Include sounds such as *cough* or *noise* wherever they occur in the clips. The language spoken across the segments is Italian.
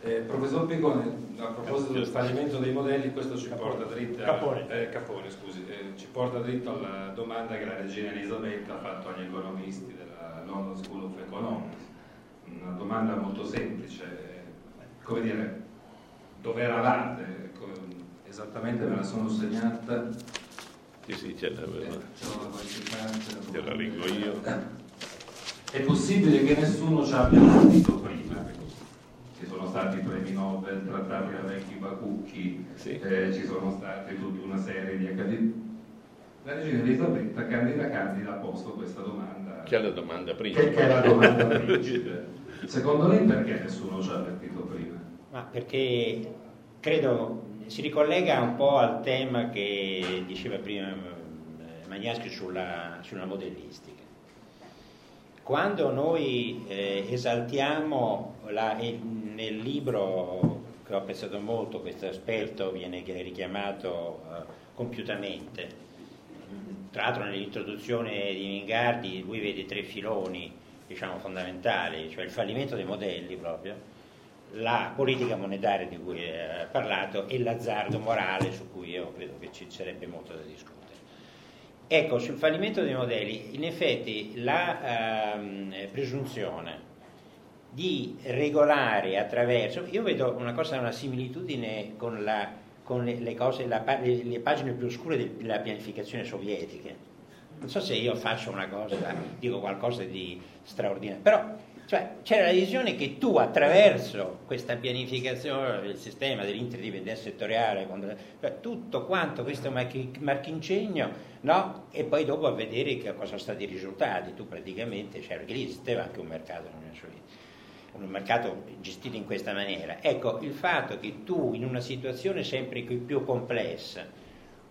Eh, professor Piccone, a proposito del fallimento dei modelli, questo ci porta dritto, Capone. Eh, Capone, scusi, eh, ci porta dritto alla domanda che la regina Elisabetta ha fatto agli economisti della London School of Economics. Una domanda molto semplice, come dire, dove eravate? Esattamente me la sono segnata. Sì, sì, c'è la, Eh, te la leggo io. È possibile che nessuno ci abbia capito prima. Ci sono stati premi Nobel, trattati da vecchi Bakucchi, Sì. eh, ci sono state tutta una serie di accademici. La regina Elisabetta, candida candida, ha posto questa domanda. C'è la domanda prima. Che, che è la domanda *laughs* principe. Secondo lei perché nessuno ci ha avvertito prima? Ma perché credo si ricollega un po' al tema che diceva prima eh, Magnaschi sulla, sulla modellistica. Quando noi eh, esaltiamo la- e nel libro che ho apprezzato molto, questo aspetto viene richiamato eh, compiutamente. Tra l'altro nell'introduzione di Mingardi lui vede tre filoni diciamo, fondamentali, cioè il fallimento dei modelli proprio, la politica monetaria di cui ha parlato e l'azzardo morale su cui io credo che ci sarebbe molto da discutere. Ecco, sul fallimento dei modelli, in effetti la ehm, presunzione di regolare attraverso, io vedo una cosa, una similitudine con, la, con le, le cose, la le, le pagine più oscure del- della pianificazione sovietica. Non so se io faccio una cosa, dico qualcosa di straordinario, però cioè, c'era la visione che tu attraverso questa pianificazione del sistema dell'interdipendenza settoriale, cioè, tutto quanto questo marchi- marchincegno, no? e poi dopo a vedere che cosa sono stati i risultati, tu praticamente, che lì esisteva anche un mercato un mercato gestito in questa maniera. Ecco, il fatto che tu in una situazione sempre più complessa,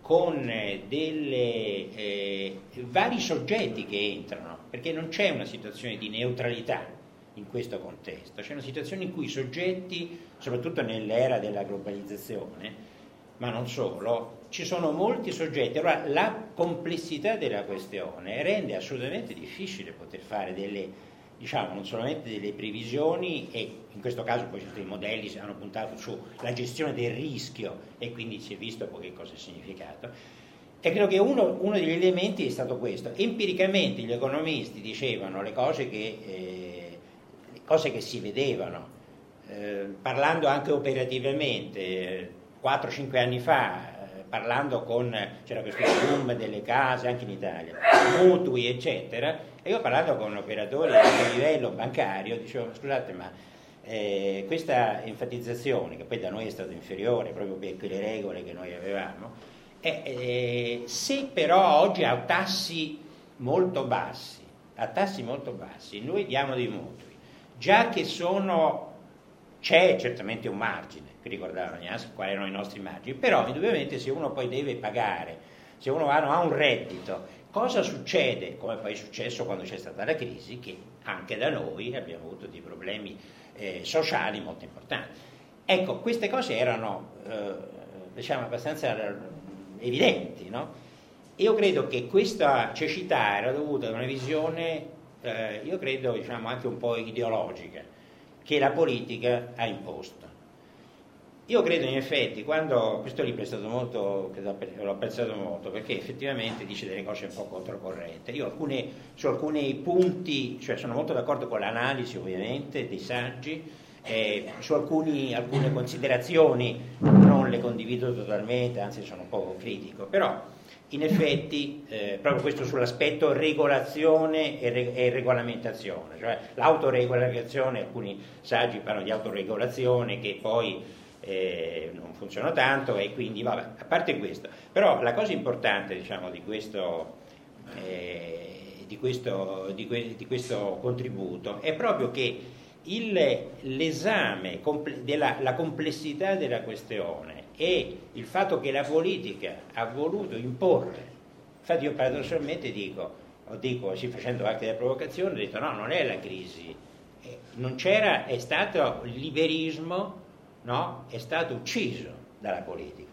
con eh, delle, eh, vari soggetti che entrano, perché non c'è una situazione di neutralità in questo contesto, c'è una situazione in cui i soggetti, soprattutto nell'era della globalizzazione, ma non solo, ci sono molti soggetti. Allora la complessità della questione rende assolutamente difficile poter fare delle diciamo, non solamente delle previsioni e in questo caso poi i modelli hanno puntato sulla gestione del rischio e quindi si è visto poi che cosa ha significato. E credo che uno, uno degli elementi è stato questo. Empiricamente gli economisti dicevano le cose che, eh, cose che si vedevano, eh, parlando anche operativamente, eh, 4-5 anni fa, eh, parlando con, c'era questo boom delle case anche in Italia, mutui eccetera, e io parlando con operatori a livello bancario, dicevo scusate ma eh, questa enfatizzazione, che poi da noi è stata inferiore proprio per quelle regole che noi avevamo, eh, eh, se però oggi a tassi molto bassi, a tassi molto bassi, noi diamo dei mutui, già che sono, c'è certamente un margine, qui ricordava Agnassi quali erano i nostri margini, però indubbiamente se uno poi deve pagare, se uno ha un reddito Cosa succede, come poi è successo quando c'è stata la crisi, che anche da noi abbiamo avuto dei problemi eh, sociali molto importanti. Ecco, queste cose erano eh, diciamo abbastanza evidenti, no? Io credo che questa cecità era dovuta a una visione, eh, io credo diciamo anche un po' ideologica, che la politica ha imposto. Io credo in effetti, quando questo libro è stato molto, l'ho apprezzato molto, perché effettivamente dice delle cose un po' controcorrente. Io alcune, su alcuni punti, cioè sono molto d'accordo con l'analisi ovviamente dei saggi, eh, su alcuni, alcune considerazioni non le condivido totalmente, anzi sono un po' critico, però in effetti eh, proprio questo sull'aspetto regolazione e, re, e regolamentazione, cioè l'autoregolamentazione, alcuni saggi parlano di autoregolazione che poi eh, non funziona tanto e quindi vabbè, a parte questo, però la cosa importante diciamo, di, questo, eh, di, questo, di, que, di, questo, contributo è proprio che l'esame la complessità della questione e il fatto che la politica ha voluto imporre, infatti io paradossalmente dico, o dico sì, facendo anche della provocazione, ho detto no, non è la crisi, eh, non c'era, è stato il liberismo no? è stato ucciso dalla politica.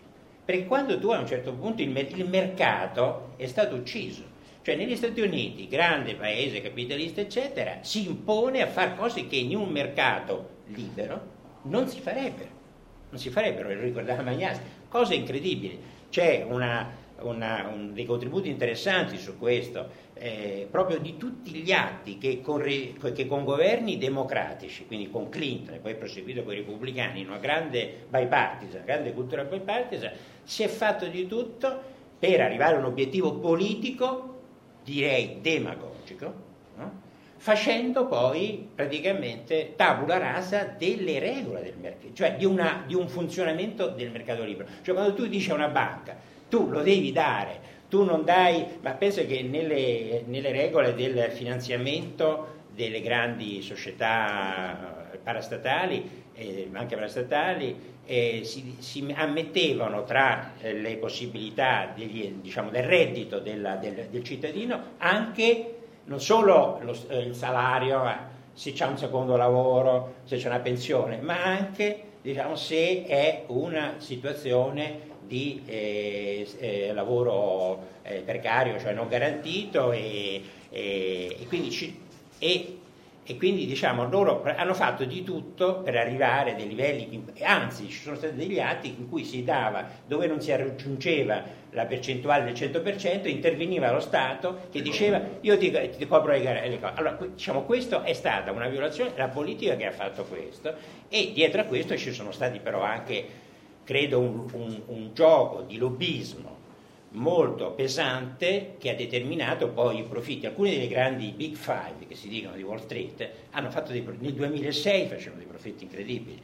Perché quando tu a un certo punto il, mer- il, mercato è stato ucciso, cioè negli Stati Uniti, grande paese capitalista, eccetera, si impone a fare cose che in un mercato libero non si farebbero, non si farebbero, lo ricordava Magnaschi, cose incredibili. C'è una, una, un, dei contributi interessanti su questo, eh, proprio di tutti gli atti che con, che con, governi democratici, quindi con Clinton e poi proseguito con i repubblicani, in una grande bipartisan, grande cultura bipartisan, si è fatto di tutto per arrivare a un obiettivo politico, direi demagogico, no? facendo poi praticamente tabula rasa delle regole del mercato, cioè di, una, di un funzionamento del mercato libero. Cioè quando tu dici a una banca, tu lo devi dare, tu non dai, ma penso che nelle, nelle regole del finanziamento delle grandi società parastatali, eh, anche parastatali, eh, si, si, ammettevano tra eh, le possibilità degli, diciamo, del reddito della, del, del, cittadino anche non solo lo, eh, il salario, eh, se c'è un secondo lavoro, se c'è una pensione, ma anche diciamo, se è una situazione di eh, eh, lavoro eh, precario, cioè non garantito e, e, e quindi, ci, e, e quindi diciamo, loro hanno fatto di tutto per arrivare a dei livelli, anzi ci sono stati degli atti in cui si dava, dove non si raggiungeva la percentuale del 100%, interveniva lo Stato che diceva io ti, ti copro le, le cose. Allora, diciamo, questo è stata una violazione, la politica che ha fatto questo e dietro a questo ci sono stati però anche credo, un, un, un gioco di lobbismo molto pesante che ha determinato poi i profitti. Alcuni dei grandi big five che si dicono di Wall Street hanno fatto dei, nel 2006 facevano dei profitti incredibili.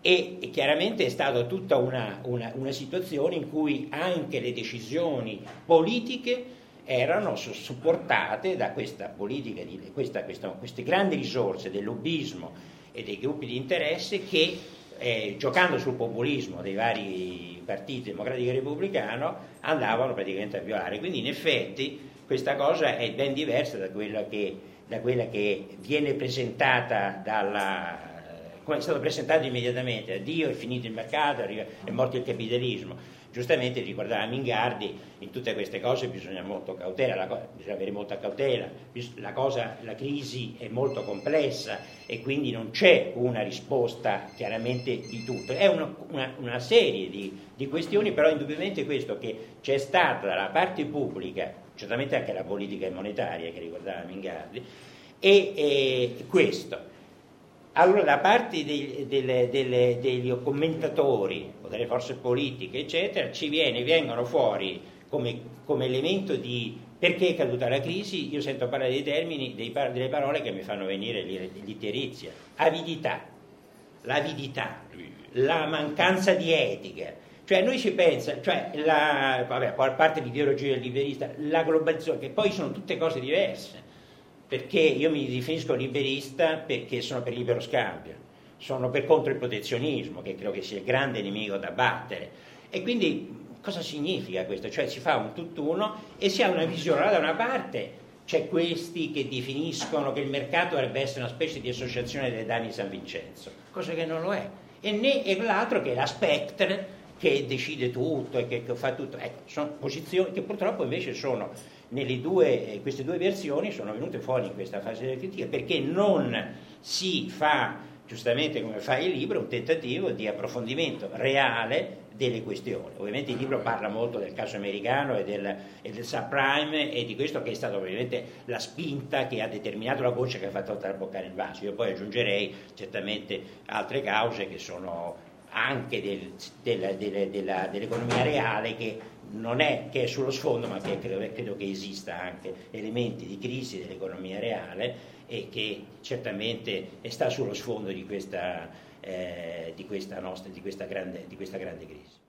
E, e chiaramente è stata tutta una, una, una, situazione in cui anche le decisioni politiche erano supportate da questa politica, di, questa, questa, queste grandi risorse del lobbismo e dei gruppi di interesse che eh, giocando sul populismo dei vari partiti democratico e repubblicano, andavano praticamente a violare. Quindi in effetti questa cosa è ben diversa da quella che, da quella che viene presentata dalla come è stato presentato immediatamente, addio è finito il mercato, è morto il capitalismo. Giustamente ricordava Mingardi, in tutte queste cose bisogna cautela, cosa, bisogna avere molta cautela, la, cosa, la crisi è molto complessa e quindi non c'è una risposta chiaramente di tutto, è una, una, una serie di, di questioni, però indubbiamente questo che c'è stata dalla parte pubblica, certamente anche la politica monetaria che ricordava Mingardi, e, e questo allora, da parte dei, delle, delle, degli commentatori o delle forze politiche, eccetera, ci viene, vengono fuori come, come, elemento di perché è caduta la crisi, io sento parlare dei termini, dei, delle parole che mi fanno venire l'iterizia. Avidità, l'avidità, la mancanza di etica. Cioè noi ci pensa, cioè la, vabbè, a parte l'ideologia liberista, la globalizzazione, che poi sono tutte cose diverse perché io mi definisco liberista perché sono per libero scambio, sono per contro il protezionismo, che credo che sia il grande nemico da battere. E quindi cosa significa questo? Cioè si fa un tutt'uno e si ha una visione, da una parte c'è questi che definiscono che il mercato dovrebbe essere una specie di associazione delle dame di San Vincenzo, cosa che non lo è, e, né, e l'altro che è la Spectre che decide tutto e che, che fa tutto. Ecco, sono posizioni che purtroppo invece sono due, queste due versioni sono venute fuori in questa fase della critica perché non si fa, giustamente come fa il libro, un tentativo di approfondimento reale delle questioni. Ovviamente il libro parla molto del caso americano e del, e del subprime e di questo che è stata ovviamente la spinta che ha determinato la voce che ha fatto traboccare il vaso. Io poi aggiungerei certamente altre cause che sono anche del, del, dell'economia reale che non è che è sullo sfondo, ma che credo, credo, che esista anche elementi di crisi dell'economia reale e che certamente sta sullo sfondo di questa, eh, di questa, nostra, di questa, grande, di questa grande crisi.